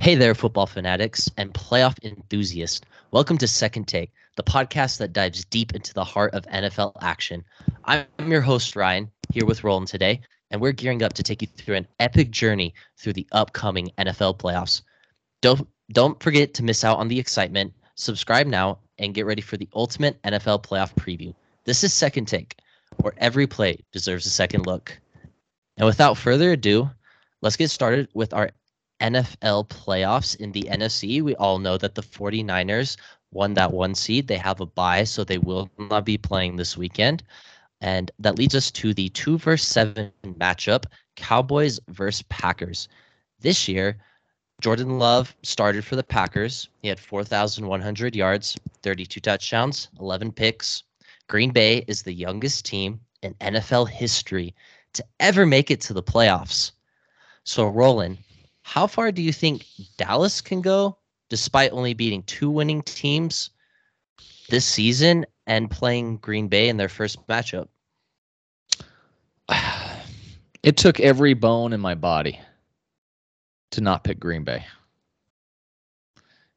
Hey there, football fanatics and playoff enthusiasts. Welcome to Second Take, the podcast that dives deep into the heart of NFL action. I'm your host, Ryan, here with Rowland today, and we're gearing up to take you through an epic journey through the upcoming NFL playoffs. Don't don't forget to miss out on the excitement. Subscribe now and get ready for the ultimate NFL playoff preview. This is Second Take, where every play deserves a second look. And without further ado, let's get started with our NFL playoffs in the NFC. We all know that the 49ers won that one seed. They have a bye, so they will not be playing this weekend. And that leads us to the two versus seven matchup Cowboys versus Packers. This year, Jordan Love started for the Packers. He had 4,100 yards, 32 touchdowns, 11 picks. Green Bay is the youngest team in NFL history to ever make it to the playoffs. So, Rowland, how far do you think Dallas can go despite only beating two winning teams this season and playing Green Bay in their first matchup? It took every bone in my body to not pick Green Bay.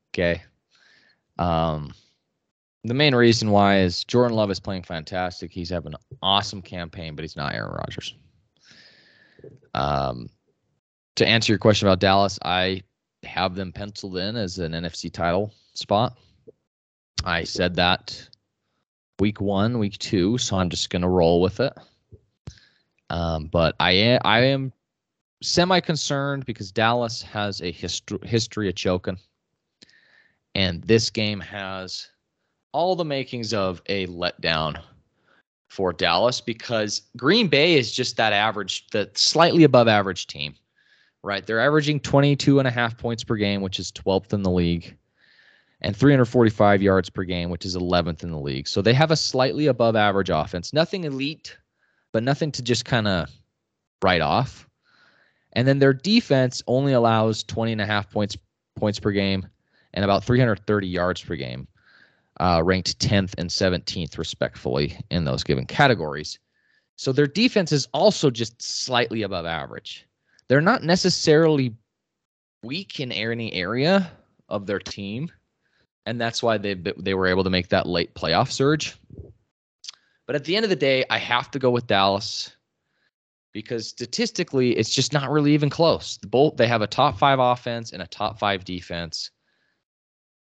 Okay. Um, the main reason why is Jordan Love is playing fantastic. He's having an awesome campaign, but he's not Aaron Rodgers. Um, to answer your question about Dallas, I have them penciled in as an NFC title spot. I said that week one, week two, so I'm just going to roll with it. Um, but I am, I am semi concerned because Dallas has a hist- history of choking, and this game has all the makings of a letdown for Dallas because Green Bay is just that average, the slightly above average team right? They're averaging 22 and a half points per game, which is 12th in the league, and 345 yards per game, which is 11th in the league. So they have a slightly above average offense. Nothing elite, but nothing to just kind of write off. And then their defense only allows 20 and a half points points per game and about 330 yards per game, uh, ranked 10th and 17th respectfully in those given categories. So their defense is also just slightly above average they're not necessarily weak in any area of their team, and that's why they they were able to make that late playoff surge. But at the end of the day, I have to go with Dallas because statistically, it's just not really even close. The both they have a top five offense and a top five defense.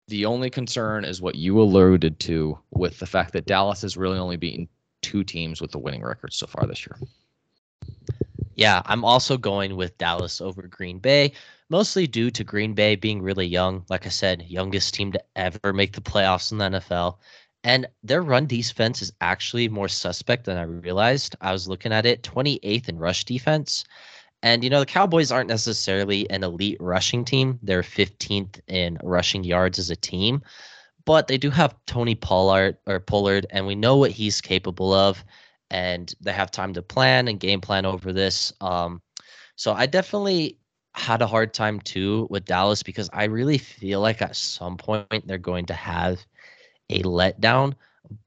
The only concern is what you alluded to with the fact that Dallas has really only beaten two teams with the winning record so far this year. Yeah, I'm also going with Dallas over Green Bay, mostly due to Green Bay being really young. Like I said, youngest team to ever make the playoffs in the NFL. And their run defense is actually more suspect than I realized. I was looking at it 28th in rush defense. And, you know, the Cowboys aren't necessarily an elite rushing team. They're 15th in rushing yards as a team. But they do have Tony Pollard or Pollard, and we know what he's capable of and they have time to plan and game plan over this. Um, so I definitely had a hard time too with Dallas because I really feel like at some point they're going to have a letdown.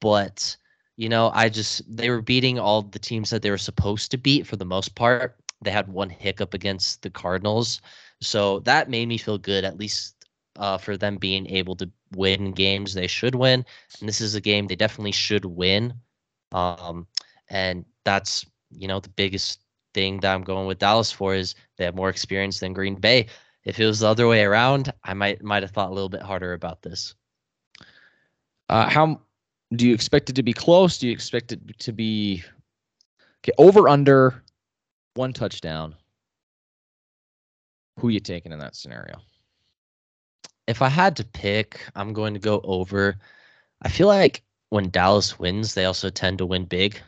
But you know, I just they were beating all the teams that they were supposed to beat for the most part. They had one hiccup against the Cardinals, so that made me feel good at least uh, for them being able to win games they should win. And this is a game they definitely should win. Um, and that's you know the biggest thing that I'm going with Dallas for is they have more experience than Green Bay. If it was the other way around, I might might have thought a little bit harder about this. Uh, how do you expect it to be close? Do you expect it to be okay? Over under one touchdown. Who are you taking in that scenario? If I had to pick, I'm going to go over. I feel like when Dallas wins, they also tend to win big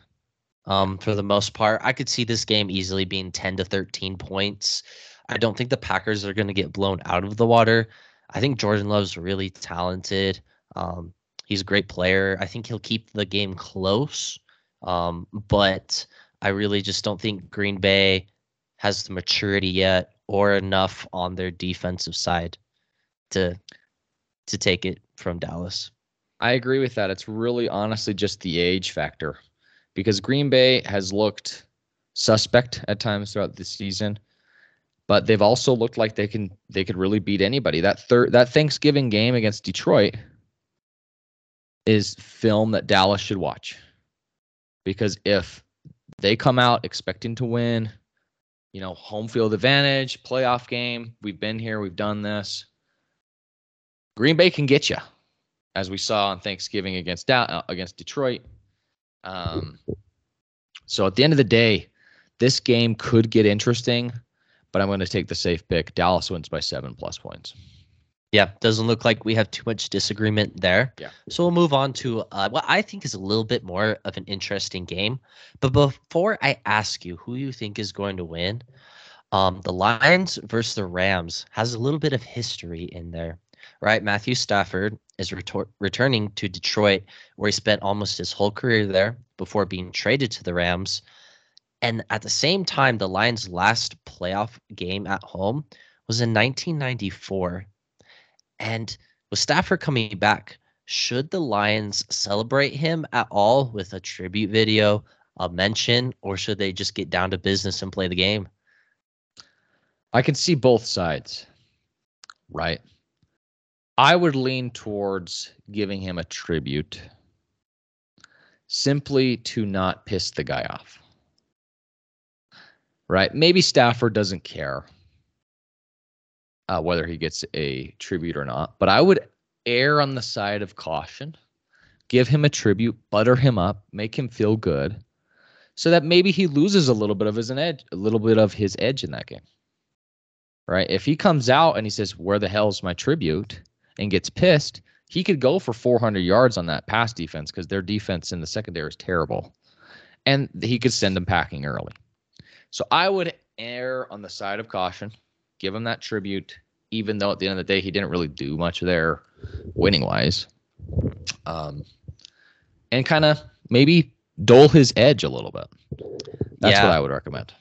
um, for the most part. I could see this game easily being 10 to 13 points. I don't think the Packers are going to get blown out of the water. I think Jordan Love's really talented. Um, he's a great player. I think he'll keep the game close. Um, but I really just don't think Green Bay has the maturity yet or enough on their defensive side to to take it from Dallas. I agree with that. It's really honestly just the age factor because Green Bay has looked suspect at times throughout the season. but they've also looked like they can they could really beat anybody. That third that Thanksgiving game against Detroit is film that Dallas should watch. Because if they come out expecting to win, you know, home field advantage, playoff game, we've been here, we've done this. Green Bay can get you, as we saw on Thanksgiving against uh, against Detroit. Um, so at the end of the day, this game could get interesting, but I'm going to take the safe pick. Dallas wins by seven plus points. Yeah, doesn't look like we have too much disagreement there. Yeah. So we'll move on to uh, what I think is a little bit more of an interesting game. But before I ask you who you think is going to win, um, the Lions versus the Rams has a little bit of history in there, right? Matthew Stafford is retor- returning to Detroit, where he spent almost his whole career there before being traded to the Rams. And at the same time, the Lions' last playoff game at home was in 1994 and with Stafford coming back, should the Lions celebrate him at all with a tribute video, a mention, or should they just get down to business and play the game? I can see both sides, right? I would lean towards giving him a tribute simply to not piss the guy off. Right? Maybe Stafford doesn't care uh, whether he gets a tribute or not. But I would err on the side of caution, give him a tribute, butter him up, make him feel good, so that maybe he loses a little bit of his edge, a little bit of his edge in that game. Right? If he comes out and he says, "Where the hell's my tribute?" And gets pissed, he could go for 400 yards on that pass defense because their defense in the secondary is terrible, and he could send them packing early. So I would err on the side of caution give him that tribute, even though at the end of the day he didn't really do much there, winning wise. Um, and kind of maybe dole his edge a little bit. That's yeah. what I would recommend.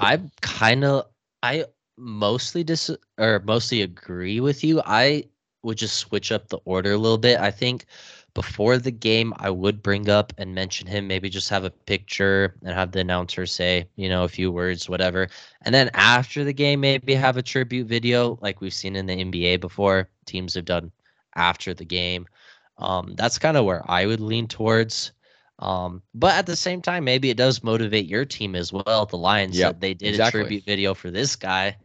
I kind of I mostly dis or mostly agree with you. I would just switch up the order a little bit. I think before the game, I would bring up and mention him, maybe just have a picture and have the announcer say, you know, a few words, whatever. And then after the game, maybe have a tribute video like we've seen in the NBA before. Teams have done after the game. Um, that's kind of where I would lean towards. Um, but at the same time, maybe it does motivate your team as well. The Lions, yep, they did exactly. a tribute video for this guy.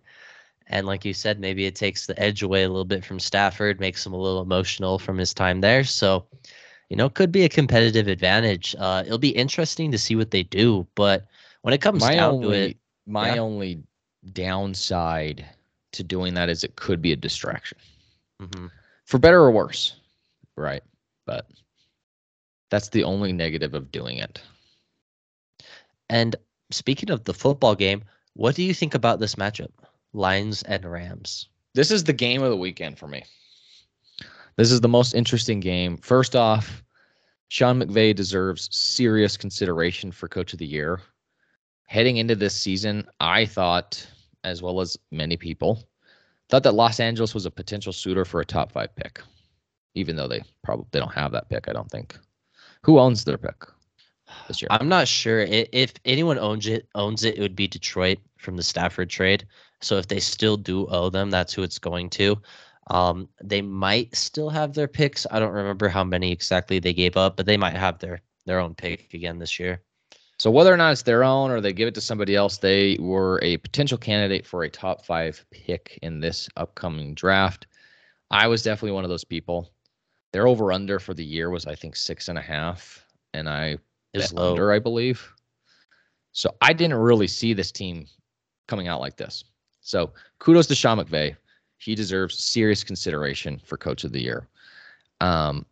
And like you said, maybe it takes the edge away a little bit from Stafford, makes him a little emotional from his time there. So, you know, could be a competitive advantage. Uh, it'll be interesting to see what they do. But when it comes my down only, to it, my yeah. only downside to doing that is it could be a distraction, mm-hmm. for better or worse, right? But that's the only negative of doing it. And speaking of the football game, what do you think about this matchup? Lions and Rams. This is the game of the weekend for me. This is the most interesting game. First off, Sean McVay deserves serious consideration for coach of the year. Heading into this season, I thought, as well as many people, thought that Los Angeles was a potential suitor for a top five pick, even though they probably they don't have that pick. I don't think. Who owns their pick this year? I'm not sure. If anyone owns it, owns it, it would be Detroit from the Stafford trade. So if they still do owe them, that's who it's going to. Um, they might still have their picks. I don't remember how many exactly they gave up, but they might have their their own pick again this year. So whether or not it's their own or they give it to somebody else, they were a potential candidate for a top five pick in this upcoming draft. I was definitely one of those people. Their over under for the year was I think six and a half, and I is under, I believe. So I didn't really see this team coming out like this. So kudos to Sean McVay. He deserves serious consideration for Coach of the Year. Um,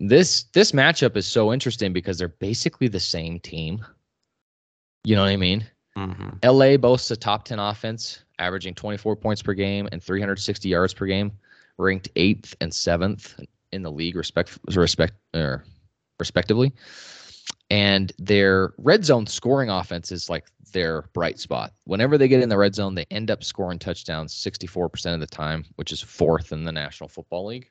this this matchup is so interesting because they're basically the same team. You know what I mean? Mm-hmm. LA boasts a top 10 offense, averaging 24 points per game and 360 yards per game, ranked eighth and seventh in the league, respect, respect, er, respectively. And their red zone scoring offense is like their bright spot. Whenever they get in the red zone, they end up scoring touchdowns 64% of the time, which is fourth in the National Football League.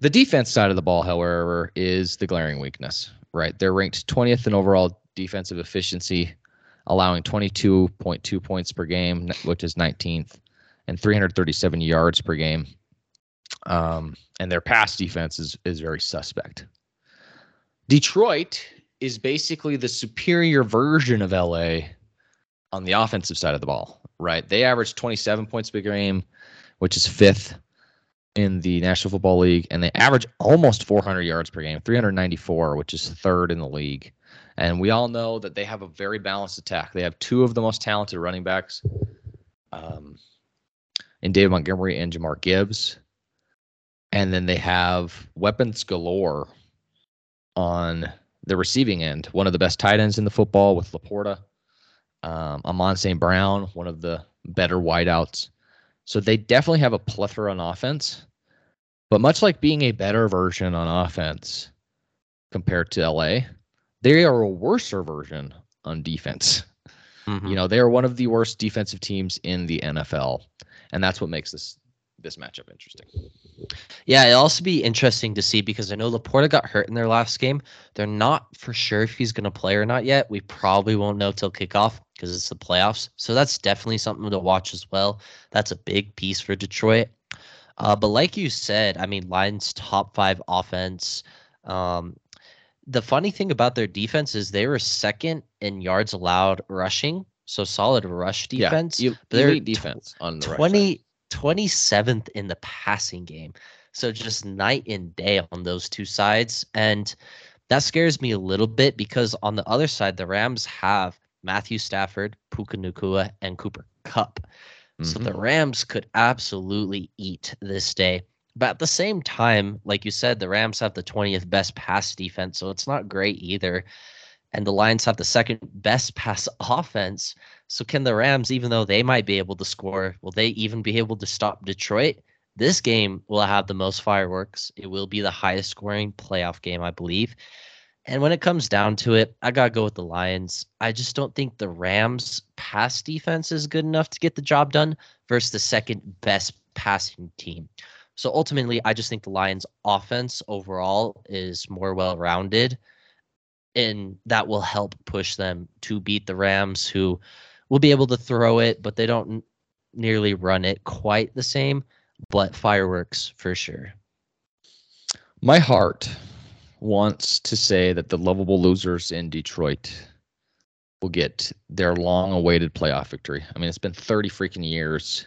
The defense side of the ball, however, is the glaring weakness, right? They're ranked 20th in overall defensive efficiency, allowing 22.2 points per game, which is 19th, and 337 yards per game. Um, and their pass defense is is very suspect. Detroit is basically the superior version of LA on the offensive side of the ball, right? They average 27 points per game, which is fifth in the National Football League, and they average almost 400 yards per game, 394, which is third in the league. And we all know that they have a very balanced attack. They have two of the most talented running backs um, in David Montgomery and Jahmyr Gibbs. And then they have weapons galore on the receiving end. One of the best tight ends in the football with LaPorta. Um, Amon St. Brown, one of the better wideouts. So they definitely have a plethora on offense. But much like being a better version on offense compared to LA, they are a worser version on defense. Mm-hmm. You know, they are one of the worst defensive teams in the NFL. And that's what makes this this matchup interesting. Yeah, it'll also be interesting to see because I know LaPorta got hurt in their last game. They're not for sure if he's going to play or not yet. We probably won't know till kickoff because it's the playoffs. So that's definitely something to watch as well. That's a big piece for Detroit. Uh, but like you said, I mean, Lions top five offense. Um, the funny thing about their defense is they were second in yards allowed rushing, so solid rush defense. Yeah, they're defense on the 20, 27th in the passing game. So just night and day on those two sides. And that scares me a little bit because on the other side, the Rams have Matthew Stafford, Puka Nacua, and Cooper Kupp. Mm-hmm. So the mm-hmm. Rams could absolutely eat this day. But at the same time, like you said, the Rams have the 20th best pass defense, so it's not great either. And the Lions have the second best pass offense. So can the Rams, even though they might be able to score, will they even be able to stop Detroit? This game will have the most fireworks. It will be the highest scoring playoff game, I believe. And when it comes down to it, I got to go with the Lions. I just don't think the Rams' pass defense is good enough to get the job done versus the second best passing team. So ultimately, I just think the Lions' offense overall is more well rounded, and that will help push them to beat the Rams, who will be able to throw it, but they don't nearly run it quite the same. But fireworks for sure. My heart wants to say that the lovable losers in Detroit will get their long awaited playoff victory. I mean, it's been 30 freaking years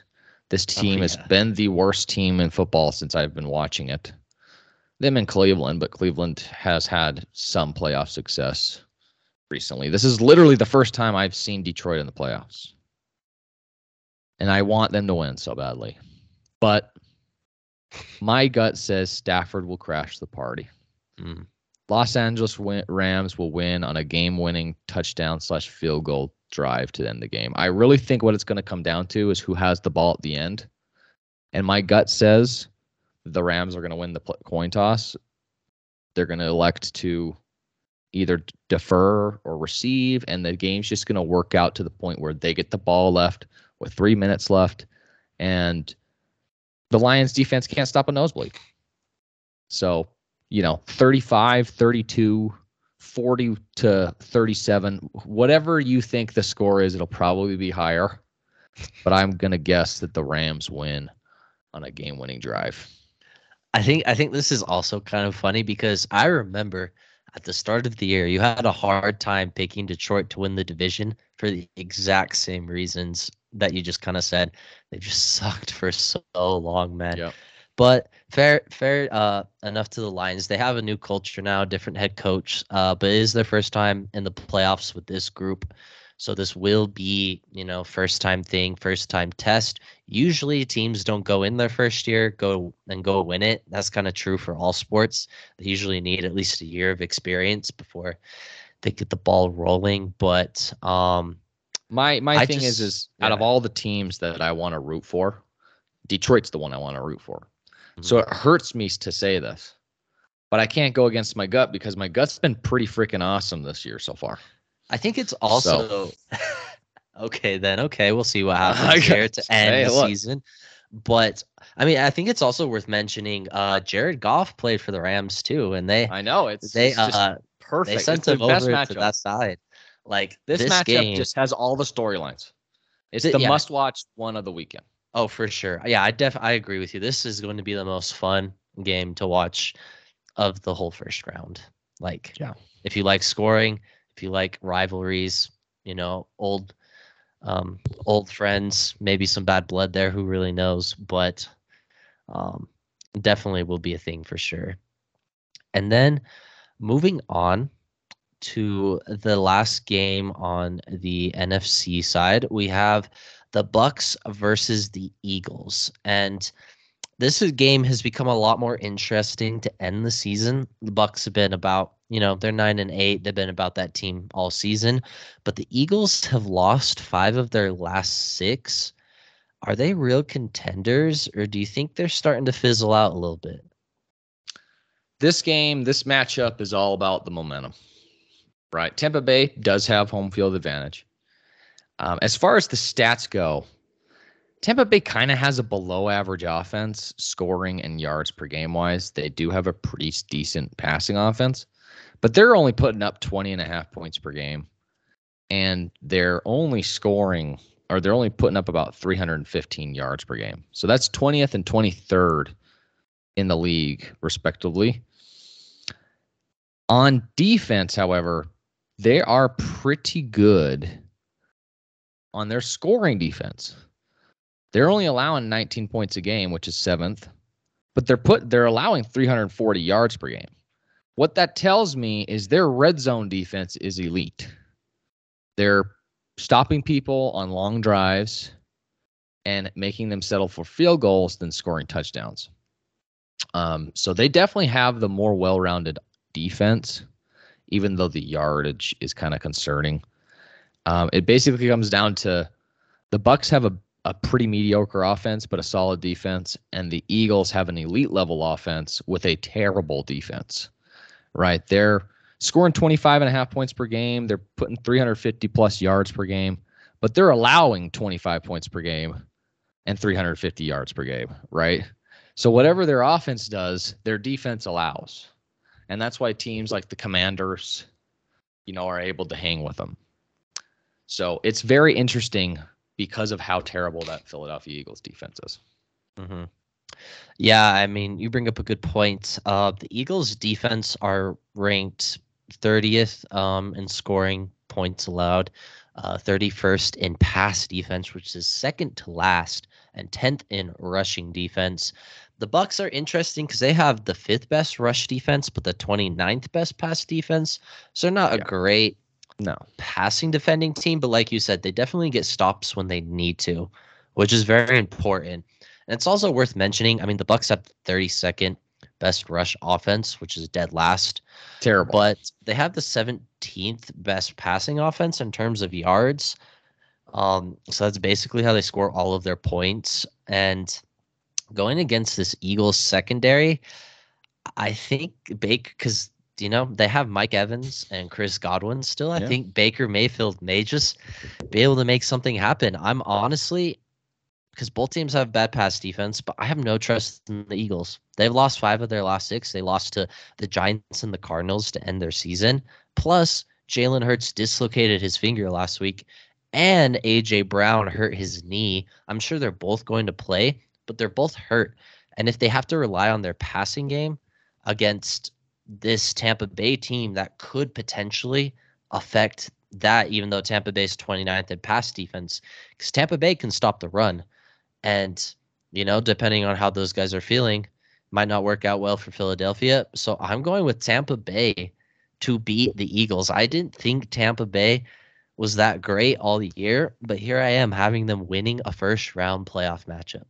this oh, team oh, yeah. has been the worst team in football since I've been watching it. Them in Cleveland, but Cleveland has had some playoff success recently. This is literally the first time I've seen Detroit in the playoffs. And I want them to win so badly. But my gut says Stafford will crash the party. Mm. Los Angeles Rams will win on a game winning touchdown slash field goal drive to end the game. I really think what it's going to come down to is who has the ball at the end. And my gut says the Rams are going to win the coin toss. They're going to elect to either defer or receive, and the game's just going to work out to the point where they get the ball left with three minutes left, and the Lions defense can't stop a nosebleed. So, you know, 35, 32, 40 to 37. Whatever you think the score is, it'll probably be higher. But I'm going to guess that the Rams win on a game winning drive. I think I think this is also kind of funny because I remember at the start of the year you had a hard time picking Detroit to win the division for the exact same reasons that you just kind of said. They just sucked for so long, man. Yep. But fair, fair uh, enough to the Lions. They have a new culture now, different head coach. Uh, but it is their first time in the playoffs with this group. So this will be, you know, first time thing, first time test. Usually teams don't go in their first year, go and go win it. That's kind of true for all sports. They usually need at least a year of experience before they get the ball rolling. But um my my I thing just, is is yeah. out of all the teams that I want to root for, Detroit's the one I want to root for. So it hurts me to say this, but I can't go against my gut because my gut's been pretty freaking awesome this year so far. I think it's also so. okay. Then okay, we'll see what happens here to end the look. season. But I mean, I think it's also worth mentioning. Uh, Jared Goff played for the Rams too, and they I know it's they it's uh, perfect. They sent it's him over to that side. Like This, this, matchup game, just has all the storylines. It's Th- the yeah. must-watch one of the weekend. Oh, for sure. Yeah, I def I agree with you. This is going to be the most fun game to watch of the whole first round. Like, Yeah. if you like scoring, if you like rivalries, you know, old um old friends, maybe some bad blood there, who really knows, but um definitely will be a thing for sure. And then moving on to the last game on the NFC side, we have the Bucks versus the Eagles. And this game has become a lot more interesting to end the season. The Bucks have been about, you know, they're 9 and 8. They've been about that team all season, but the Eagles have lost 5 of their last 6. Are they real contenders or do you think they're starting to fizzle out a little bit? This game, this matchup is all about the momentum, right? Tampa Bay does have home field advantage. Um, as far as the stats go, Tampa Bay kind of has a below average offense, scoring and yards per game wise. They do have a pretty decent passing offense, but they're only putting up 20 and a half points per game. And they're only scoring, or they're only putting up about 315 yards per game. So that's 20th and 23rd in the league, respectively. On defense, however, they are pretty good on their scoring defense. They're only allowing 19 points a game, which is seventh, but they're put they're allowing 340 yards per game. What that tells me is their red zone defense is elite. They're stopping people on long drives and making them settle for field goals than scoring touchdowns. Um, so they definitely have the more well-rounded defense, even though the yardage is kind of concerning. Um, it basically comes down to the Bucks have a, a pretty mediocre offense, but a solid defense, and the Eagles have an elite level offense with a terrible defense. Right? They're scoring 25 and a half points per game. They're putting 350 plus yards per game, but they're allowing 25 points per game and 350 yards per game, right? So whatever their offense does, their defense allows. And that's why teams like the Commanders, you know, are able to hang with them. So it's very interesting because of how terrible that Philadelphia Eagles defense is. Mm-hmm. Yeah, I mean, you bring up a good point. Uh, the Eagles' defense are ranked 30th um, in scoring points allowed, uh, 31st in pass defense, which is second to last, and 10th in rushing defense. The Bucks are interesting because they have the fifth best rush defense, but the 29th best pass defense. So they're not a great No. passing defending team, but like you said, they definitely get stops when they need to, which is very important. And it's also worth mentioning. I mean, the Bucks have the 32nd best rush offense, which is dead last, Terrible. but they have the 17th best passing offense in terms of yards. Um, so that's basically how they score all of their points. And going against this Eagles secondary, I think Baker, because you know they have Mike Evans and Chris Godwin still. I Yeah. think Baker Mayfield may just be able to make something happen. I'm honestly because both teams have bad pass defense, but I have no trust in the Eagles. They've lost five of their last six. They lost to the Giants and the Cardinals to end their season. Plus, Jalen Hurts dislocated his finger last week, and AJ Brown hurt his knee. I'm sure they're both going to play, but they're both hurt. And if they have to rely on their passing game against this Tampa Bay team, that could potentially affect that, even though Tampa Bay's 29th in pass defense, because Tampa Bay can stop the run. And, you know, depending on how those guys are feeling, might not work out well for Philadelphia. So I'm going with Tampa Bay to beat the Eagles. I didn't think Tampa Bay was that great all year, but here I am having them winning a first round playoff matchup.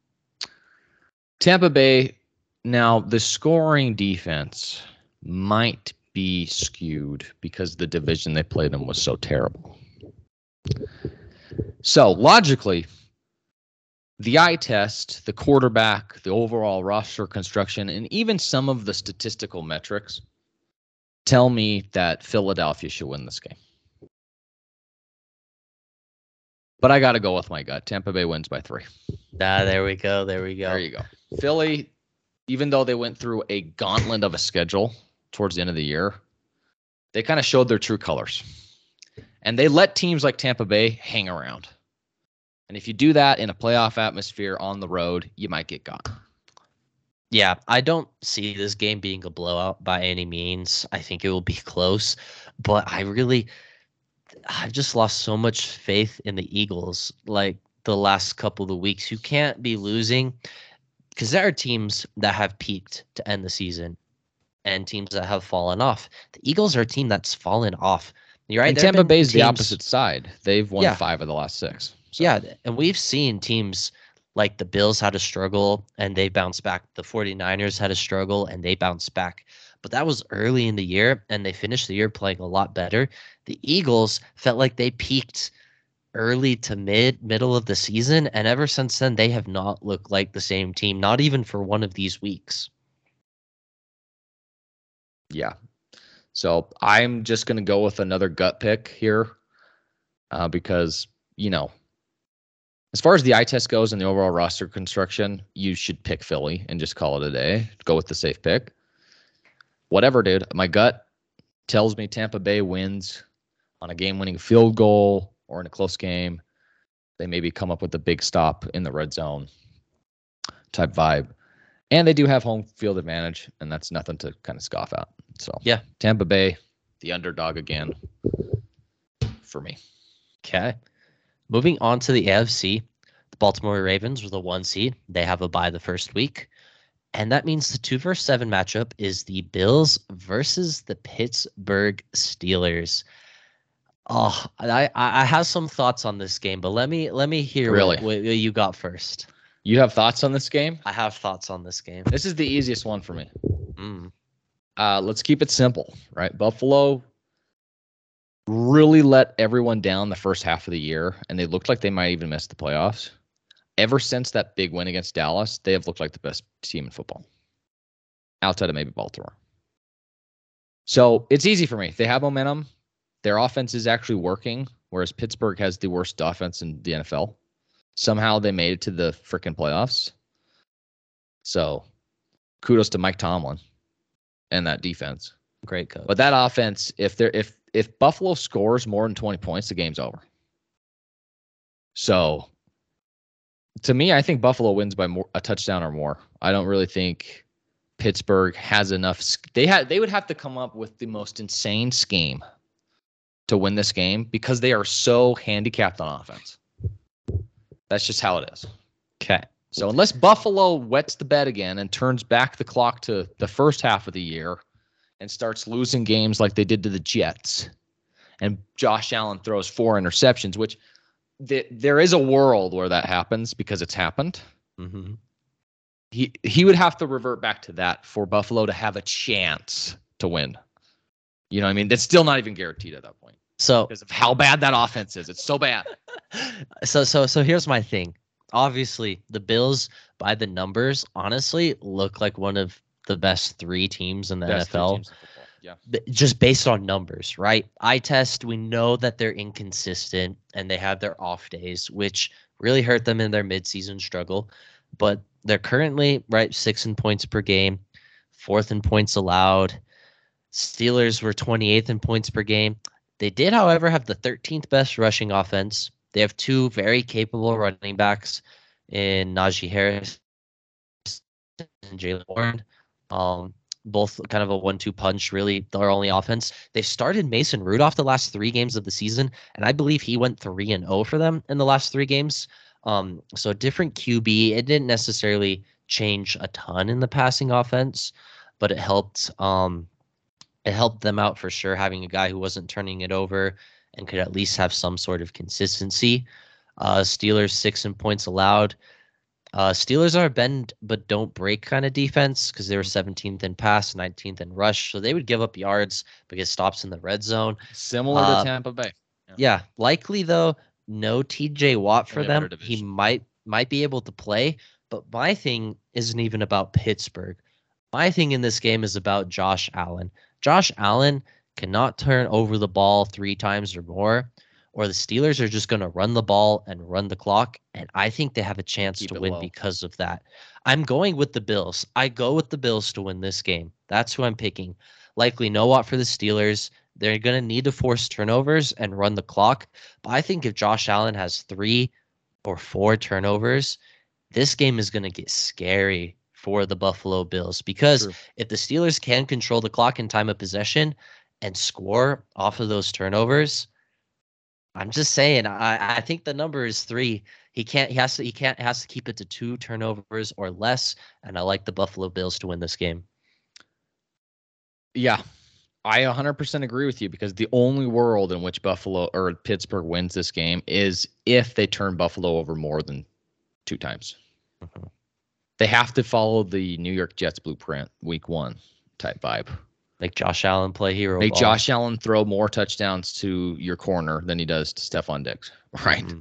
Tampa Bay, now the scoring defense might be skewed because the division they played in was so terrible. So logically, the eye test, the quarterback, the overall roster construction, and even some of the statistical metrics tell me that Philadelphia should win this game. But I got to go with my gut. Tampa Bay wins by three. Ah, there we go. There we go. There you go. Philly, even though they went through a gauntlet of a schedule towards the end of the year, they kind of showed their true colors. And they let teams like Tampa Bay hang around. And if you do that in a playoff atmosphere on the road, you might get got. Yeah, I don't see this game being a blowout by any means. I think it will be close, but I really I've just lost so much faith in the Eagles like the last couple of weeks. You can't be losing because there are teams that have peaked to end the season and teams that have fallen off. The Eagles are a team that's fallen off. You're right. And Tampa Bay's the opposite side. They've won yeah. five of the last six. So. Yeah, and we've seen teams like the Bills had a struggle and they bounced back. The 49ers had a struggle and they bounced back. But that was early in the year and they finished the year playing a lot better. The Eagles felt like they peaked early to mid middle of the season and ever since then they have not looked like the same team not even for one of these weeks. Yeah. So I'm just going to go with another gut pick here uh, because, you know, as far as the eye test goes and the overall roster construction, you should pick Philly and just call it a day. Go with the safe pick. Whatever, dude. My gut tells me Tampa Bay wins on a game winning field goal or in a close game. They maybe come up with a big stop in the red zone type vibe. And they do have home field advantage, and that's nothing to kind of scoff at. So, yeah, Tampa Bay, the underdog again for me. Okay. Moving on to the AFC, the Baltimore Ravens were the one seed. They have a bye the first week. And that means the two versus seven matchup is the Bills versus the Pittsburgh Steelers. Oh, I I have some thoughts on this game, but let me let me hear really? what, what you got first. You have thoughts on this game? I have thoughts on this game. This is the easiest one for me. Mm. Uh, let's keep it simple, right? Buffalo really let everyone down the first half of the year, and they looked like they might even miss the playoffs. Ever since that big win against Dallas, they have looked like the best team in football, outside of maybe Baltimore. So it's easy for me. They have momentum. Their offense is actually working, whereas Pittsburgh has the worst offense in the NFL. Somehow they made it to the freaking playoffs. So kudos to Mike Tomlin and that defense. Great coach. But that offense, if they're if if Buffalo scores more than 20 points, the game's over. So to me, I think Buffalo wins by more, a touchdown or more. I don't really think Pittsburgh has enough. They had they would have to come up with the most insane scheme to win this game because they are so handicapped on offense. That's just how it is. Okay. So unless Buffalo wets the bed again and turns back the clock to the first half of the year, and starts losing games like they did to the Jets, and Josh Allen throws four interceptions, which th- there is a world where that happens because it's happened. Mm-hmm. He he would have to revert back to that for Buffalo to have a chance to win. You know, what I mean, that's still not even guaranteed at that point. So because of how bad that offense is, it's so bad. so so so here's my thing. Obviously, the Bills by the numbers, honestly, look like one of the best three teams in the best NFL. Yeah. Just based on numbers, right? Eye test, we know that they're inconsistent and they have their off days, which really hurt them in their midseason struggle. But they're currently right six in points per game, fourth in points allowed. Steelers were 28th in points per game. They did, however, have the 13th best rushing offense. They have two very capable running backs in Najee Harris and Jaylen Warren. Um, both kind of a one-two punch, really their only offense. They've started Mason Rudolph the last three games of the season, and I believe he went three and zero oh for them in the last three games. Um, so different QB. It didn't necessarily change a ton in the passing offense, but it helped. Um, it helped them out for sure having a guy who wasn't turning it over and could at least have some sort of consistency. Uh, Steelers six in points allowed. Uh, Steelers are a bend but don't break kind of defense because they were 17th in pass, 19th in rush. So they would give up yards but get stops in the red zone. Similar uh, to Tampa Bay. Yeah. yeah. likely though, no TJ Watt for them. He might might be able to play, but my thing isn't even about Pittsburgh. My thing in this game is about Josh Allen. Josh Allen cannot turn over the ball three times or more or the Steelers are just going to run the ball and run the clock. And I think they have a chance Keep to win low. because of that. I'm going with the Bills. I go with the Bills to win this game. That's who I'm picking. Likely no Watt for the Steelers, They're going to need to force turnovers and run the clock. But I think if Josh Allen has three or four turnovers, this game is going to get scary for the Buffalo Bills because True. if the Steelers can control the clock and time of possession and score off of those turnovers, I'm just saying I, I think the number is three. He can't he has to he can't has to keep it to two turnovers or less. And I like the Buffalo Bills to win this game. Yeah, I 100% agree with you because the only world in which Buffalo or Pittsburgh wins this game is if they turn Buffalo over more than two times. Mm-hmm. They have to follow the New York Jets blueprint, week one type vibe. Make Josh Allen play hero. Make ball. Josh Allen throw more touchdowns to your corner than he does to Stefon Diggs. Right. Mm-hmm.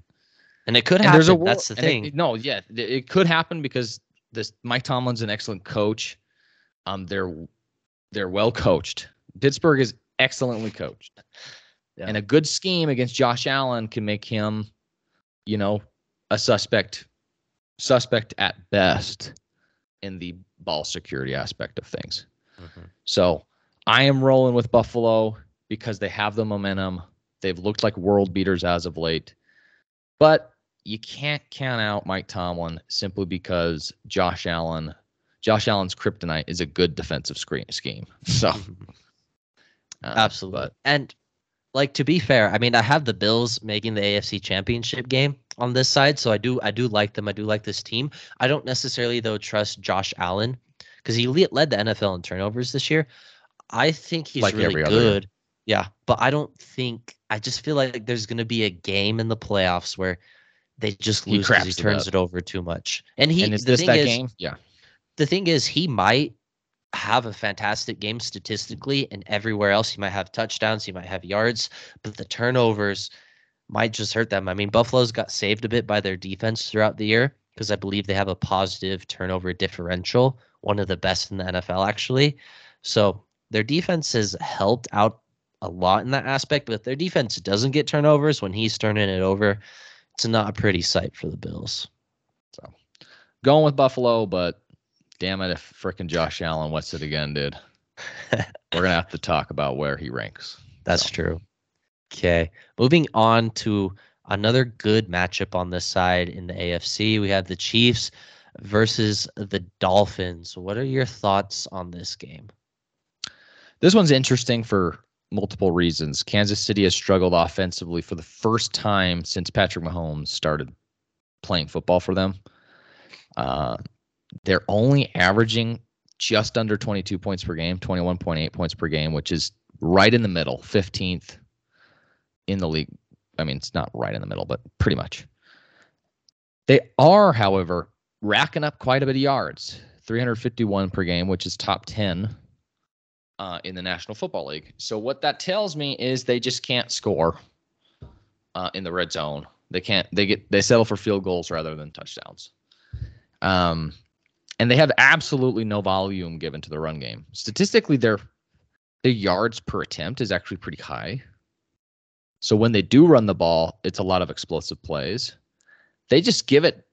And it could happen. There's a, That's the thing. It, no, yeah, it could happen because this Mike Tomlin's an excellent coach. Um, they're they're well coached. Pittsburgh is excellently coached. Yeah. And a good scheme against Josh Allen can make him, you know, a suspect suspect at best in the ball security aspect of things. Mm-hmm. So I am rolling with Buffalo because they have the momentum. They've looked like world beaters as of late. But you can't count out Mike Tomlin simply because Josh Allen, Josh Allen's kryptonite is a good defensive screen scheme. So Uh, Absolutely. But. And like to be fair, I mean, I have the Bills making the AFC Championship game on this side, so I do I do like them. I do like this team. I don't necessarily though trust Josh Allen because he led the NFL in turnovers this year. I think he's like really good. Yeah, but I don't think I just feel like there's going to be a game in the playoffs where they just lose because he, he turns it, it, over too much. And he and is this that is, game? Yeah. The thing is, he might have a fantastic game statistically, and everywhere else he might have touchdowns, he might have yards, but the turnovers might just hurt them. I mean, Buffalo's got saved a bit by their defense throughout the year because I believe they have a positive turnover differential, one of the best in the NFL actually. So their defense has helped out a lot in that aspect, but if their defense doesn't get turnovers when he's turning it over, it's not a pretty sight for the Bills. So going with Buffalo, but damn it if fricking Josh Allen what's it again, dude. We're gonna have to talk about where he ranks. That's so. true. Okay. Moving on to another good matchup on this side in the AFC. We have the Chiefs versus the Dolphins. What are your thoughts on this game? This one's interesting for multiple reasons. Kansas City has struggled offensively for the first time since Patrick Mahomes started playing football for them. Uh, they're only averaging just under 22 points per game, 21.8 points per game, which is right in the middle, 15th in the league. I mean, it's not right in the middle, but pretty much. They are, however, racking up quite a bit of yards 351 per game, which is top 10 uh, in the National Football League. So, what that tells me is they just can't score uh, in the red zone. They can't, they get, they settle for field goals rather than touchdowns. Um, and they have absolutely no volume given to the run game. Statistically, their their yards per attempt is actually pretty high. So when they do run the ball, it's a lot of explosive plays. They just give it.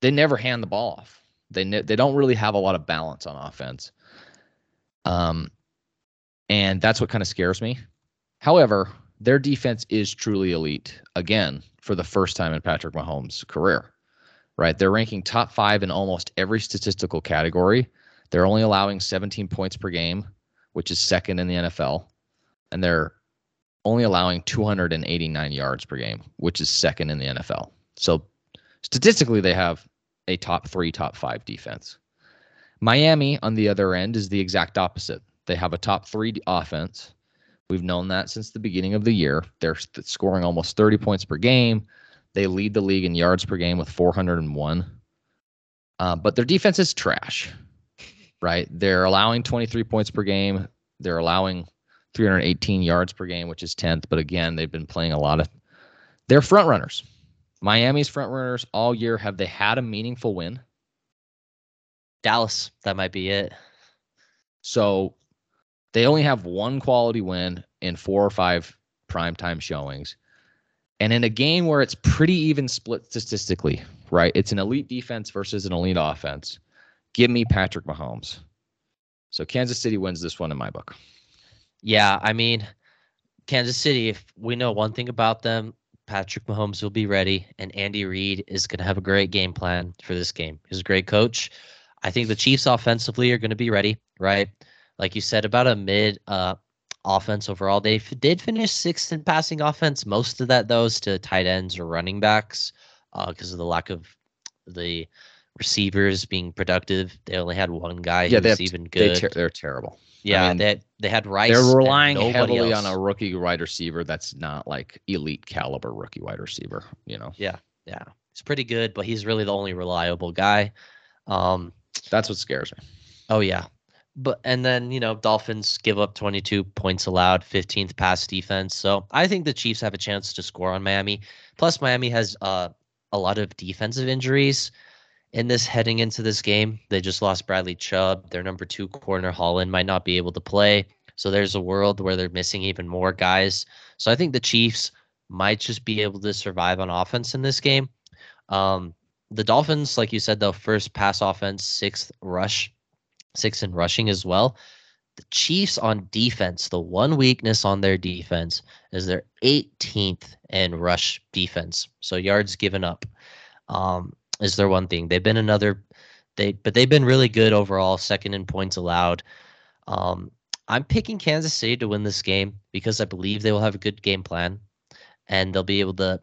They never hand the ball off. They ne- they don't really have a lot of balance on offense. Um, and that's what kind of scares me. However, their defense is truly elite again for the first time in Patrick Mahomes' career right? They're ranking top five in almost every statistical category. They're only allowing 17 points per game, which is second in the NFL. And they're only allowing 289 yards per game, which is second in the NFL. So statistically, they have a top three, top five defense. Miami, on the other end, is the exact opposite. They have a top three offense. We've known that since the beginning of the year. They're scoring almost 30 points per game. They lead the league in yards per game with 401. Uh, but their defense is trash, right? They're allowing 23 points per game. They're allowing 318 yards per game, which is 10th. But again, they've been playing a lot of. They're front runners. Miami's front runners all year. Have they had a meaningful win? Dallas. That might be it. So they only have one quality win in four or five primetime showings. And in a game where it's pretty even split statistically, right? It's an elite defense versus an elite offense. Give me Patrick Mahomes. So Kansas City wins this one in my book. Yeah, I mean, Kansas City, if we know one thing about them, Patrick Mahomes will be ready, and Andy Reid is going to have a great game plan for this game. He's a great coach. I think the Chiefs offensively are going to be ready, right? Like you said, about a mid uh, offense overall. They f- did finish sixth in passing offense. Most of that, though, is to tight ends or running backs because uh, of the lack of the receivers being productive. They only had one guy yeah, who was even good. They ter- they're terrible. Yeah, I mean, they they had Rice. They're relying heavily else. on a rookie wide receiver that's not like elite caliber rookie wide receiver. You know. Yeah, yeah, he's pretty good, but he's really the only reliable guy. Um, that's what scares me. Oh yeah, but and then you know Dolphins give up 22 points allowed, 15th pass defense. So I think the Chiefs have a chance to score on Miami. Plus Miami has uh, a lot of defensive injuries in this heading into this game. They just lost Bradley Chubb. Their number two corner Holland might not be able to play. So there's a world where they're missing even more guys. So I think the Chiefs might just be able to survive on offense in this game. Um, the Dolphins, like you said, though, first pass offense, sixth rush, sixth in rushing as well. The Chiefs on defense, the one weakness on their defense is their 18th in rush defense. So yards given up. Um, is their one thing. They've been another they but they've been really good overall, second in points allowed. Um, I'm picking Kansas City to win this game because I believe they will have a good game plan and they'll be able to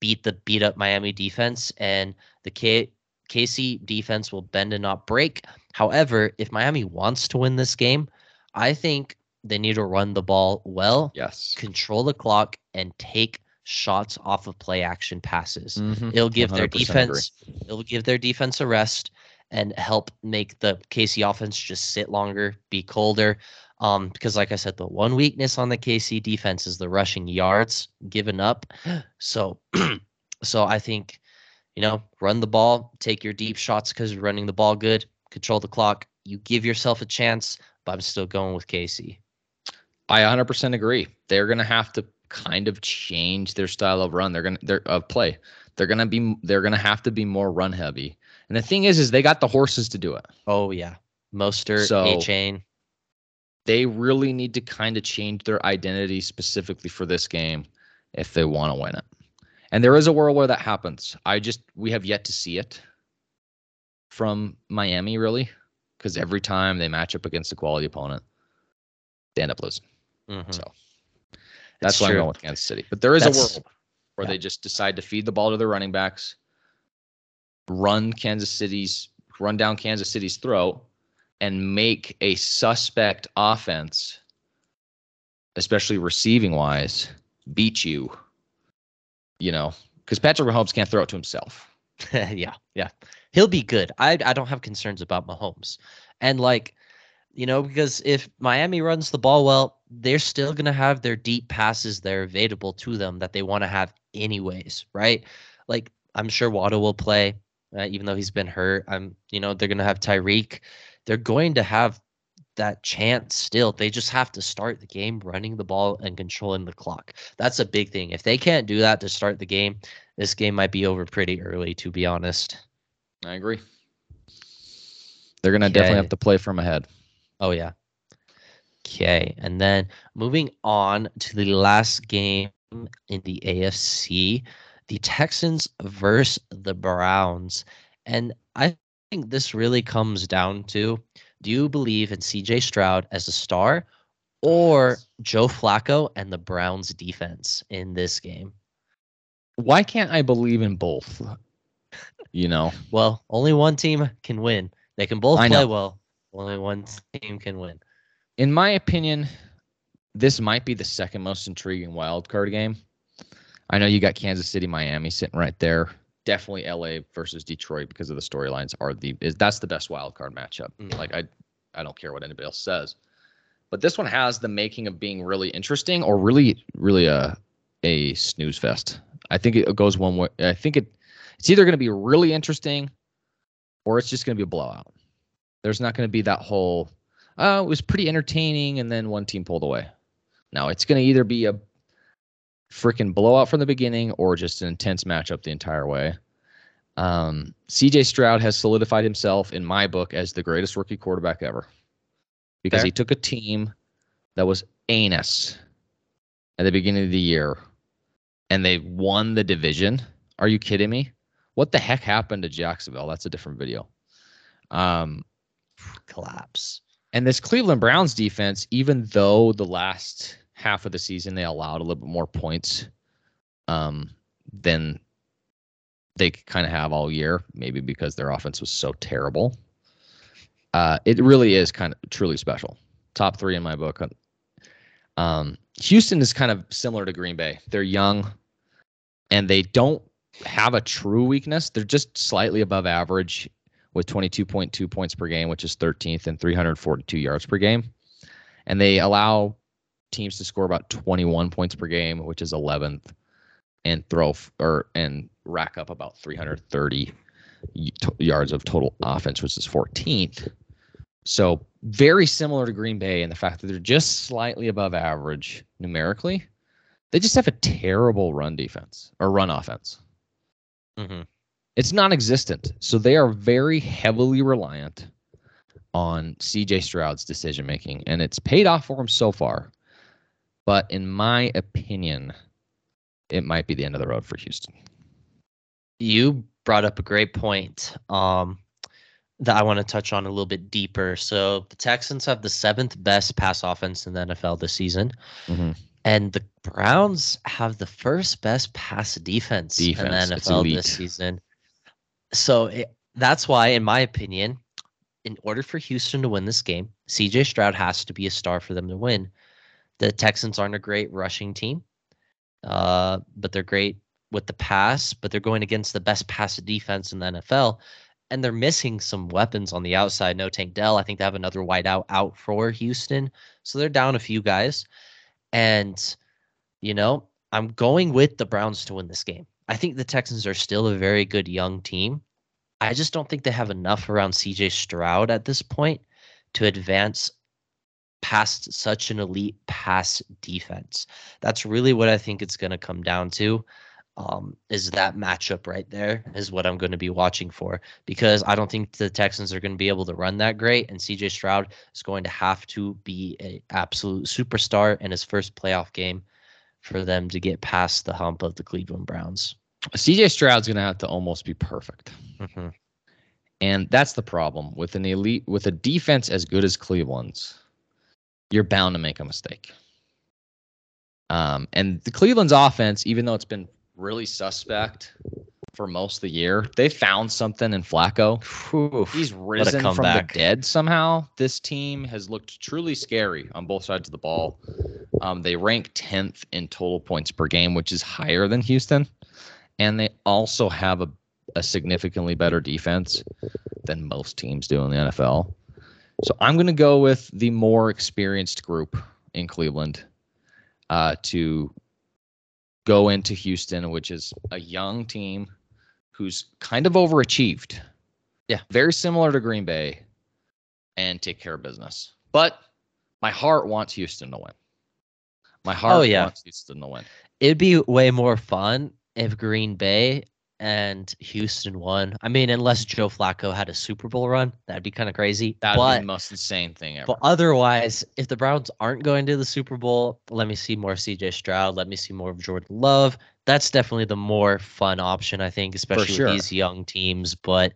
beat the beat up Miami defense and the K KC defense will bend and not break. However, if Miami wants to win this game, I think they need to run the ball well, yes, control the clock, and take shots off of play action passes. Mm-hmm. It'll give their defense agree. it'll give their defense a rest and help make the KC offense just sit longer, be colder. Um, because like I said, the one weakness on the KC defense is the rushing yards given up. So so I think, you know, run the ball, take your deep shots because you're running the ball good, control the clock. You give yourself a chance, but I'm still going with KC. I 100% agree. They're going to have to kind of change their style of run. They're gonna they're of play. They're gonna be they're gonna have to be more run heavy. And the thing is, is they got the horses to do it. Oh yeah, Mostert, so, Achane. They really need to kind of change their identity specifically for this game if they want to win it. And there is a world where that happens. I just we have yet to see it from Miami really, because every time they match up against a quality opponent, they end up losing. Mm-hmm. So that's why I'm going with Kansas City. But there is That's, a world where yeah. they just decide to feed the ball to their running backs, run Kansas City's run down Kansas City's throat, and make a suspect offense, especially receiving wise, beat you. You know, because Patrick Mahomes can't throw it to himself. yeah, yeah, he'll be good. I I don't have concerns about Mahomes, and like you know, because if Miami runs the ball well, they're still to have their deep passes that are available to them that they want to have anyways, right? Like I'm sure Waddle will play, uh, even though he's been hurt. I'm, you know, they're to have Tyreek. They're going to have that chance still. They just have to start the game running the ball and controlling the clock. That's a big thing. If they can't do that to start the game, this game might be over pretty early, to be honest. I agree. They're going to definitely have to play from ahead. Oh, yeah. Okay, and then moving on to the last game in the AFC, the Texans versus the Browns. And I think this really comes down to do you believe in CJ Stroud as a star or Joe Flacco and the Browns defense in this game? Why can't I believe in both? You know, well, only one team can win. They can both play well. Only one team can win in my opinion, this might be the second most intriguing wild card game. I know you got Kansas City, Miami sitting right there. Definitely LA versus Detroit because of the storylines are the is that's the best wild card matchup. Mm. Like I I don't care what anybody else says. But this one has the making of being really interesting or really really a a snooze fest. I think it goes one way. I think it it's either going to be really interesting or it's just going to be a blowout. There's not going to be that whole uh, it was pretty entertaining, and then one team pulled away. Now it's going to either be a freaking blowout from the beginning or just an intense matchup the entire way. Um, CJ Stroud has solidified himself in my book as the greatest rookie quarterback ever because Fair. he took a team that was anus at the beginning of the year and they won the division. Are you kidding me? What the heck happened to Jacksonville? That's a different video. Um, collapse. And this Cleveland Browns defense, even though the last half of the season they allowed a little bit more points um, than they kind of have all year, maybe because their offense was so terrible. Uh, it really is kind of truly special. Top three in my book. Um, Houston is kind of similar to Green Bay. They're young and they don't have a true weakness. They're just slightly above average with 22.2 points per game, which is 13th and 342 yards per game. And they allow teams to score about 21 points per game, which is 11th, and throw f- or and rack up about 330 y- yards of total offense, which is 14th. So very similar to Green Bay in the fact that they're just slightly above average numerically. They just have a terrible run defense or run offense. hmm It's non-existent. So they are very heavily reliant on CJ Stroud's decision making, and it's paid off for him so far. But in my opinion, it might be the end of the road for Houston. You brought up a great point um, that I want to touch on a little bit deeper. So the Texans have the seventh best pass offense in the NFL this season, Mhm. and the Browns have the first best pass defense, Defense, in the NFL this season. So it, that's why, in my opinion, in order for Houston to win this game, CJ Stroud has to be a star for them to win. The Texans aren't a great rushing team, uh, but they're great with the pass, but they're going against the best pass defense in the NFL. And they're missing some weapons on the outside. No Tank Dell. I think they have another wide out out for Houston. So they're down a few guys. And, you know, I'm going with the Browns to win this game. I think the Texans are still a very good young team. I just don't think they have enough around CJ Stroud at this point to advance past such an elite pass defense. That's really what I think it's going to come down to. Um, is that matchup right there is what I'm going to be watching for because I don't think the Texans are going to be able to run that great, and CJ Stroud is going to have to be an absolute superstar in his first playoff game for them to get past the hump of the Cleveland Browns. CJ Stroud's going to have to almost be perfect. Mhm. And that's the problem with an elite with a defense as good as Cleveland's. You're bound to make a mistake. Um, and the Cleveland's offense, even though it's been really suspect for most of the year, they found something in Flacco. Whew. He's risen from the dead somehow. This team has looked truly scary on both sides of the ball. Um, they rank 10th in total points per game, which is higher than Houston. And they also have a, a significantly better defense than most teams do in the NFL. So I'm going to go with the more experienced group in Cleveland uh, to go into Houston, which is a young team who's kind of overachieved. Yeah. Very similar to Green Bay and take care of business. But my heart wants Houston to win. My heart Oh, yeah. wants Houston to win. It'd be way more fun if Green Bay and Houston won. I mean, unless Joe Flacco had a Super Bowl run, that'd be kind of crazy. That'd but be the most insane thing ever. But otherwise, if the Browns aren't going to the Super Bowl, let me see more CJ Stroud. Let me see more of Jordan Love. That's definitely the more fun option, I think, especially sure. with these young teams. But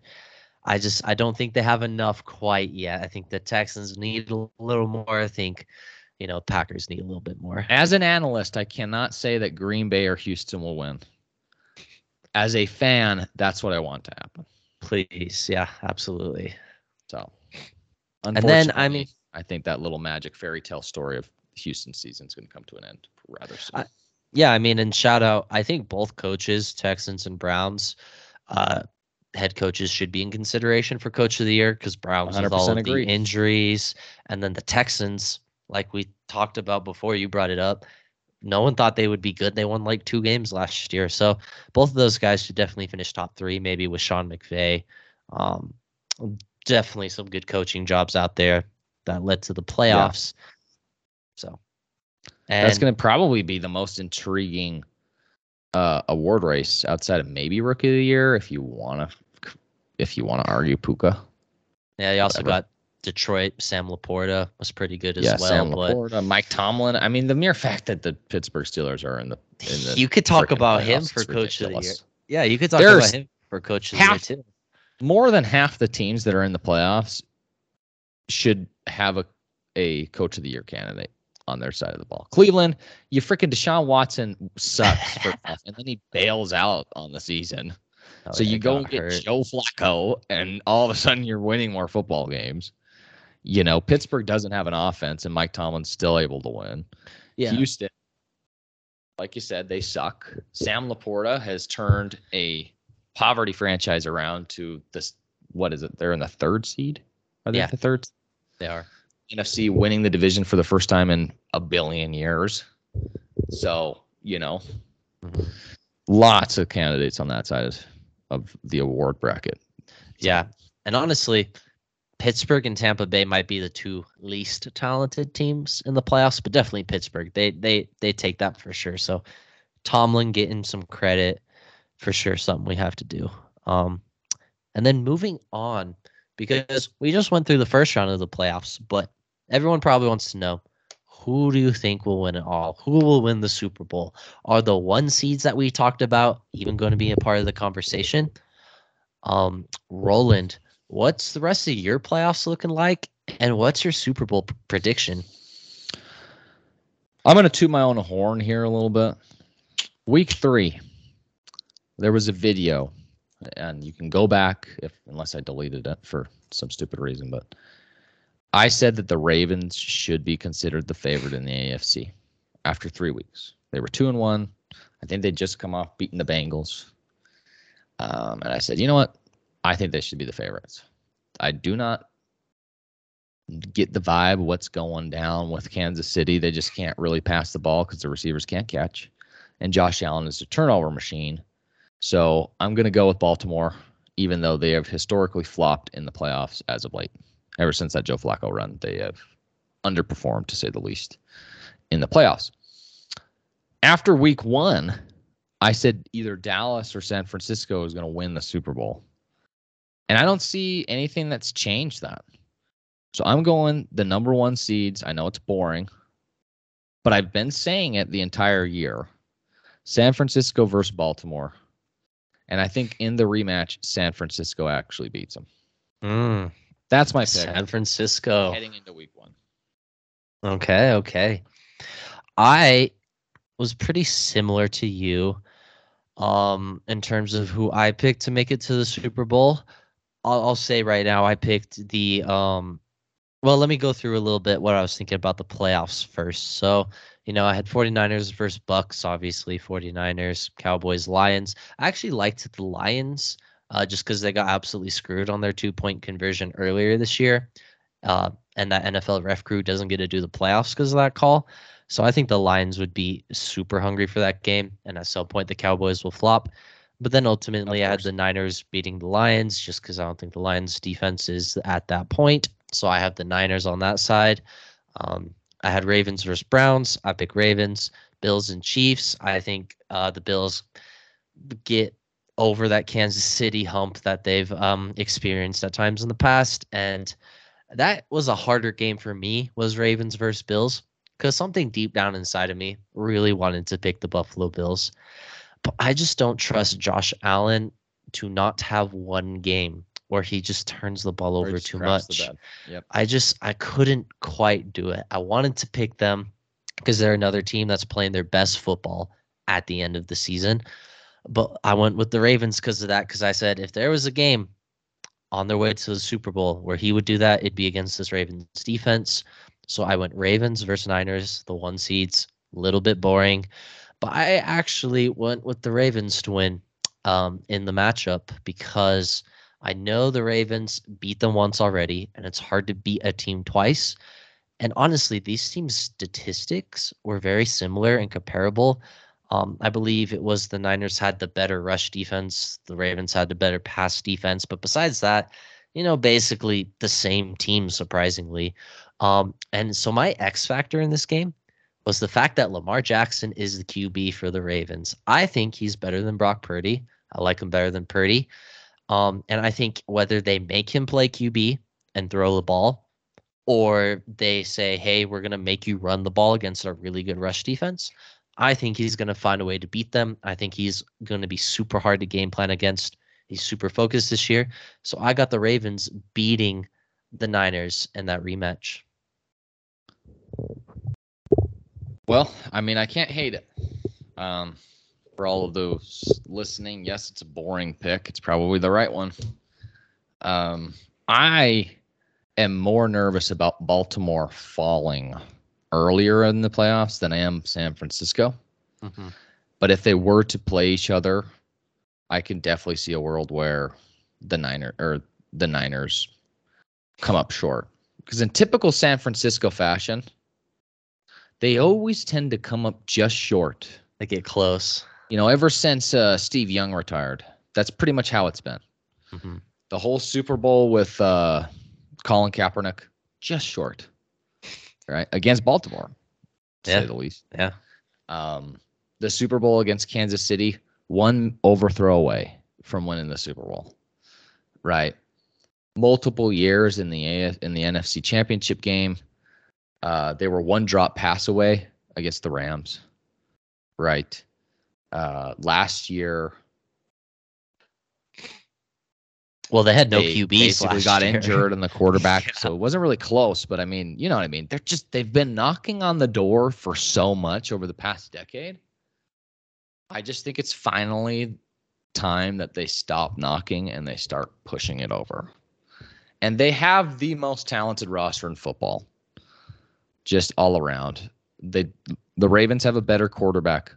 I just I don't think they have enough quite yet. I think the Texans need a little more. I think, you know, Packers need a little bit more. As an analyst, I cannot say that Green Bay or Houston will win. As a fan, that's what I want to happen. Please, yeah, absolutely. So, And then, I mean- I think that little magic fairy tale story of Houston season is going to come to an end rather soon. I- Yeah, I mean, and shout out, I think both coaches, Texans and Browns, uh, head coaches should be in consideration for coach of the year because Browns with all 100% of agree. the injuries, and then the Texans, like we talked about before, you brought it up. No one thought they would be good. They won like two games last year, so both of those guys should definitely finish top three, maybe with Sean McVay. Um, definitely some good coaching jobs out there that led to the playoffs. So, That's going to probably be the most intriguing uh, award race outside of maybe rookie of the year, if you want to, if you want to argue Puka. Yeah, you also Whatever. got Detroit, Sam Laporta was pretty good as yeah, well. Sam Laporta, Mike Tomlin. I mean, the mere fact that the Pittsburgh Steelers are in the, in the you could talk about him for coach of the year. Yeah, you could talk There's about him for coach of the year half- too. More than half the teams that are in the playoffs should have a, a coach of the year candidate on their side of the ball. Cleveland, you freaking Deshaun Watson sucks for and then he bails out on the season. Oh, so yeah, you go and get hurt. Joe Flacco, and all of a sudden you're winning more football games. You know, Pittsburgh doesn't have an offense, and Mike Tomlin's still able to win. Yeah. Houston, like you said, they suck. Sam Laporta has turned a poverty franchise around to this. What is it? They're in the third seed. Are they Yeah. the third They are. NFC, winning the division for the first time in a billion years? So you know, Mhm. lots of candidates on that side of, of the award bracket. Yeah. And honestly, Pittsburgh and Tampa Bay might be the two least talented teams in the playoffs, but definitely Pittsburgh. They they they take that for sure. So Tomlin getting some credit for sure, something we have to do. Um, and then moving on because we just went through the first round of the playoffs, but everyone probably wants to know who do you think will win it all? Who will win the Super Bowl? Are the one seeds that we talked about even going to be a part of the conversation? Um, Rowland, what's the rest of your playoffs looking like? And what's your Super Bowl p- prediction? I'm going to toot my own horn here a little bit. Week three, there was a video, and you can go back if unless I deleted it for some stupid reason, but I said that the Ravens should be considered the favorite in the AFC after three weeks. They were two and one. I think they'd just come off beating the Bengals. Um, and I said, you know what? I think they should be the favorites. I do not get the vibe what's going down with Kansas City. They just can't really pass the ball because the receivers can't catch. And Josh Allen is a turnover machine. So I'm going to go with Baltimore, even though they have historically flopped in the playoffs as of late. Ever since that Joe Flacco run, they have underperformed, to say the least, in the playoffs. After week one, I said either Dallas or San Francisco is going to win the Super Bowl. And I don't see anything that's changed that. So I'm going the number one seeds. I know it's boring, but I've been saying it the entire year. San Francisco versus Baltimore. And I think in the rematch, San Francisco actually beats them. Mm, That's my pick San Francisco. heading into week one. Okay, okay. I was pretty similar to you um in terms of who I picked to make it to the Super Bowl. I'll, I'll say right now I picked the um well, let me go through a little bit what I was thinking about the playoffs first. So, you know, I had 49ers versus Bucs, obviously 49ers, Cowboys, Lions. I actually liked the Lions uh, just because they got absolutely screwed on their two point conversion earlier this year. Uh, and that NFL ref crew doesn't get to do the playoffs because of that call. So I think the Lions would be super hungry for that game, and at some point the Cowboys will flop. But then ultimately, I had the Niners beating the Lions just because I don't think the Lions' defense is at that point. So I have the Niners on that side. Um, I had Ravens versus Browns. I pick Ravens. Bills and Chiefs. I think uh, the Bills get over that Kansas City hump that they've um, experienced at times in the past, and that was a harder game for me. Was Ravens versus Bills because something deep down inside of me really wanted to pick the Buffalo Bills, but I just don't trust Josh Allen to not have one game where he just turns the ball over too much. Yep. I just I couldn't quite do it. I wanted to pick them because they're another team that's playing their best football at the end of the season. But I went with the Ravens because of that. Because I said if there was a game on their way to the Super Bowl where he would do that, it'd be against this Ravens defense. So I went Ravens versus Niners, the one seeds, a little bit boring. But I actually went with the Ravens to win um, in the matchup because I know the Ravens beat them once already, and it's hard to beat a team twice. And honestly, these teams' statistics were very similar and comparable. Um, I believe it was the Niners had the better rush defense, the Ravens had the better pass defense. But besides that, you know, basically the same team, surprisingly. Um, and so my X factor in this game was the fact that Lamar Jackson is the QB for the Ravens. I think he's better than Brock Purdy. I like him better than Purdy. Um, and I think whether they make him play QB and throw the ball, or they say, hey, we're going to make you run the ball against a really good rush defense. I think he's going to find a way to beat them. I think he's going to be super hard to game plan against. He's super focused this year. So I got the Ravens beating the Niners in that rematch. Well, I mean, I can't hate it. Um, for all of those listening, yes, it's a boring pick. It's probably the right one. Um, I am more nervous about Baltimore falling earlier in the playoffs than I am San Francisco. Mm-hmm. But if they were to play each other, I can definitely see a world where the Niner or the Niners come up short. Because in typical San Francisco fashion, they always tend to come up just short. They get close. You know, ever since uh, Steve Young retired, that's pretty much how it's been. Mm-hmm. The whole Super Bowl with uh, Colin Kaepernick, just short, right? Against Baltimore, to yeah. say the least. Yeah. Um, the Super Bowl against Kansas City, one overthrow away from winning the Super Bowl, right? Multiple years in the A- in the NFC Championship game, uh, they were one drop pass away against the Rams, right? Uh, last year, well, they had no they QBs. Basically, got year. injured in the quarterback, yeah. so it wasn't really close. But I mean, you know what I mean? They're just they've been knocking on the door for so much over the past decade. I just think it's finally time that they stop knocking and they start pushing it over. And they have the most talented roster in football, just all around. They the Ravens have a better quarterback,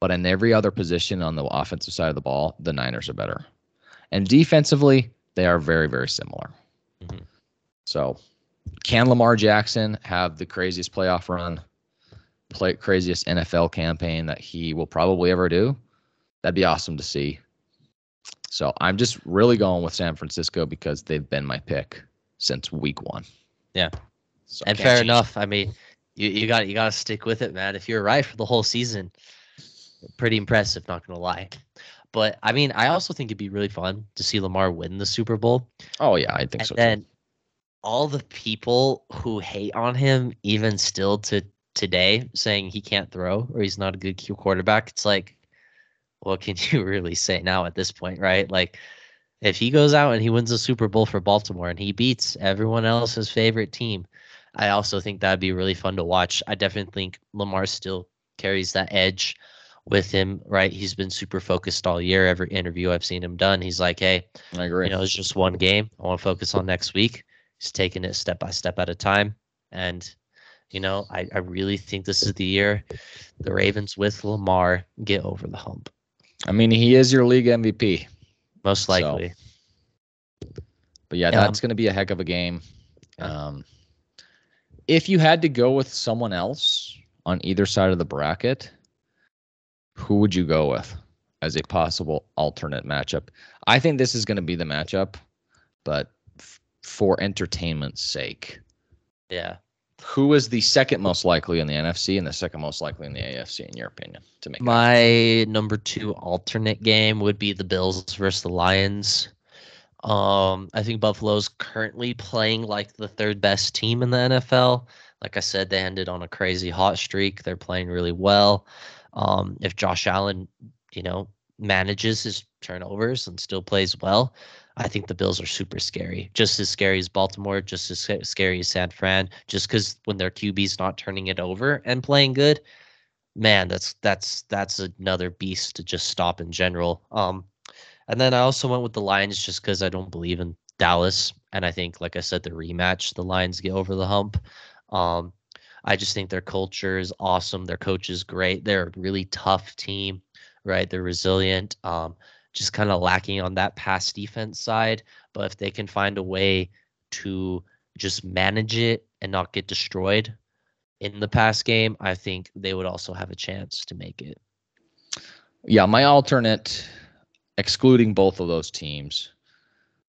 but in every other position on the offensive side of the ball, the Niners are better. And defensively, they are very, very similar. Mm-hmm. So, can Lamar Jackson have the craziest playoff run, play, craziest NFL campaign that he will probably ever do? That'd be awesome to see. So, I'm just really going with San Francisco because they've been my pick since week one. Yeah. So and fair enough. I mean, you, you got you got to stick with it, man. If you're right for the whole season, pretty impressive. Not gonna lie. But I mean, I also think it'd be really fun to see Lamar win the Super Bowl. Oh yeah, I think and so. And then all the people who hate on him, even still to today, saying he can't throw or he's not a good quarterback. It's like, what can you really say now at this point, right? Like, if he goes out and he wins the Super Bowl for Baltimore and he beats everyone else's favorite team, I also think that'd be really fun to watch. I definitely think Lamar still carries that edge with him, right? He's been super focused all year. Every interview I've seen him done, he's like, "Hey, I agree. You know, it's just one game. I want to focus on next week." He's taking it step by step at a time, and you know, I, I really think this is the year the Ravens with Lamar get over the hump. I mean, he is your league MVP, most likely. So. But yeah, that's going to be a heck of a game. Um, if you had to go with someone else on either side of the bracket, who would you go with as a possible alternate matchup? I think this is going to be the matchup, but f- for entertainment's sake. Yeah. Who is the second most likely in the NFC and the second most likely in the AFC, in your opinion, to make my number two alternate game would be the Bills versus the Lions. Um, I think Buffalo's currently playing like the third best team in the NFL. Like I said, they ended on a crazy hot streak. They're playing really well. Um, if Josh Allen, you know, manages his turnovers and still plays well, I think the Bills are super scary. Just as scary as Baltimore, just as scary as San Fran. Just because when their QB's not turning it over and playing good, man, that's that's that's another beast to just stop in general. Um, and then I also went with the Lions just because I don't believe in Dallas, and I think, like I said, the rematch, the Lions get over the hump. Um, I just think their culture is awesome. Their coach is great. They're a really tough team, right? They're resilient. Um, just kind of lacking on that pass defense side. But if they can find a way to just manage it and not get destroyed in the pass game, I think they would also have a chance to make it. Yeah, my alternate, excluding both of those teams,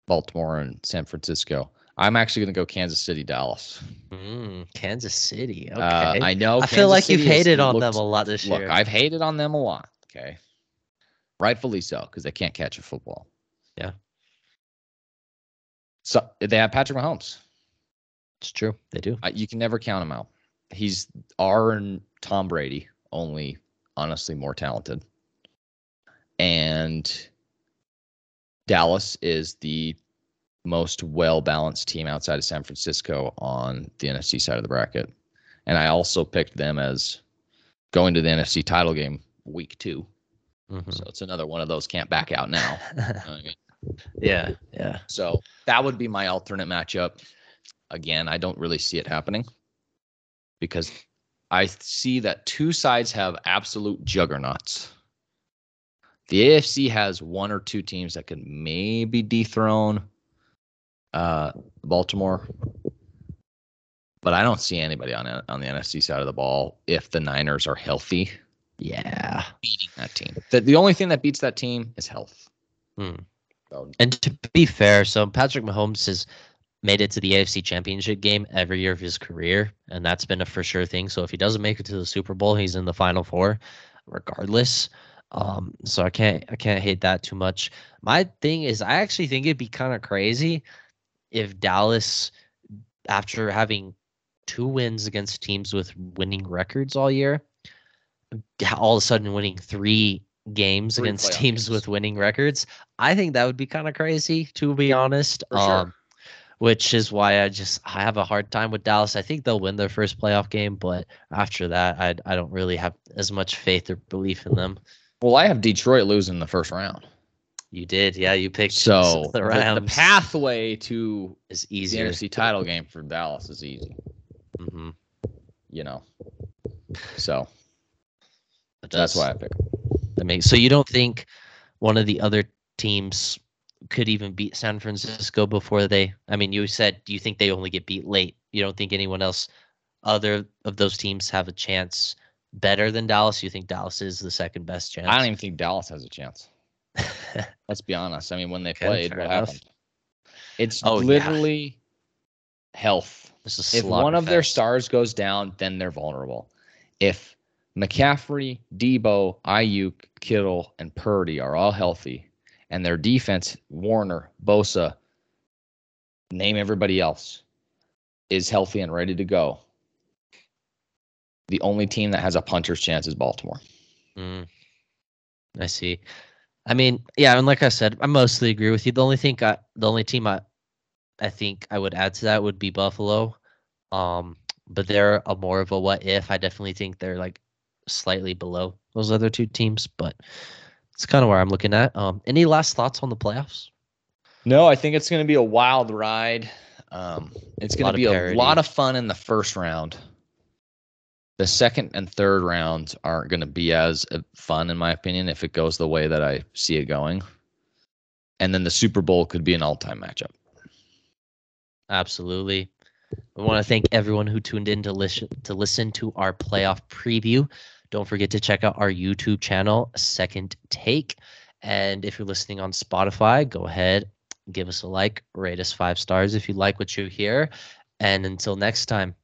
Baltimore and San Francisco, I'm actually going to go Kansas City, Dallas. Mm, Kansas City. Uh, okay. Uh, I know. I Kansas feel like City you've hated on looked, them a lot this look, year. I've hated on them a lot. Okay. Rightfully so, because they can't catch a football. Yeah. So they have Patrick Mahomes. It's true. They do. Uh, you can never count him out. He's our and Tom Brady, only honestly more talented. And Dallas is the most well balanced team outside of San Francisco on the NFC side of the bracket. And I also picked them as going to the NFC title game week 2 Mhm. So it's another one of those can't back out now. You know I mean? yeah, yeah. So that would be my alternate matchup. Again, I don't really see it happening because I see that two sides have absolute juggernauts. The AFC has one or two teams that could maybe dethrone uh, Baltimore, but I don't see anybody on on the NFC side of the ball if the Niners are healthy Yeah. beating that team. The, the only thing that beats that team is health. Hmm. So And to be fair, so Patrick Mahomes has made it to the AFC Championship game every year of his career, and that's been a for sure thing. So if he doesn't make it to the Super Bowl, he's in the Final Four, regardless. Um, so I can't I can't hate that too much. My thing is, I actually think it'd be kind of crazy if Dallas, after having two wins against teams with winning records all year, all of a sudden winning three games Three against teams games. with winning records. I think that would be kind of crazy, to be honest. Sure. Um, which is why I just I have a hard time with Dallas. I think they'll win their first playoff game, but after that, I I don't really have as much faith or belief in them. Well, I have Detroit losing the first round. You did, yeah. You picked So the the, pathway to is the easier. NFC title game for Dallas is easy, hmm you know. So that's why I pick. That makes so you don't think one of the other teams could even beat San Francisco before they I mean you said you think they only get beat late. You don't think anyone else other of those teams have a chance better than Dallas? You think Dallas is the second best chance? I don't even think Dallas has a chance. Let's be honest. I mean, when they Okay, played, what enough. happened? It's Oh, yeah. literally health. It's a If one of their stars goes down, then they're vulnerable. If McCaffrey, Deebo, Aiyuk, Kittle, and Purdy are all healthy, and their defense, Warner, Bosa, name everybody else, is healthy and ready to go, the only team that has a puncher's chance is Baltimore. Mm, I see. I mean, yeah, and like I said, I mostly agree with you. The only thing I, the only team I, I think I would add to that would be Buffalo. Um, but they're a more of a what if. I definitely think they're like slightly below those other two teams, but it's kind of where I'm looking at. Um, any last thoughts on the playoffs? No, I think it's going to be a wild ride. Um, it's going to be a lot of fun in the first round. The second and third rounds aren't going to be as uh, fun, in my opinion, if it goes the way that I see it going. And then the Super Bowl could be an all-time matchup. Absolutely. I want to thank everyone who tuned in to listen to listen to our playoff preview. Don't forget to check out our YouTube channel, Second Take. And if you're listening on Spotify, go ahead, give us a like, rate us five stars if you like what you hear. And until next time,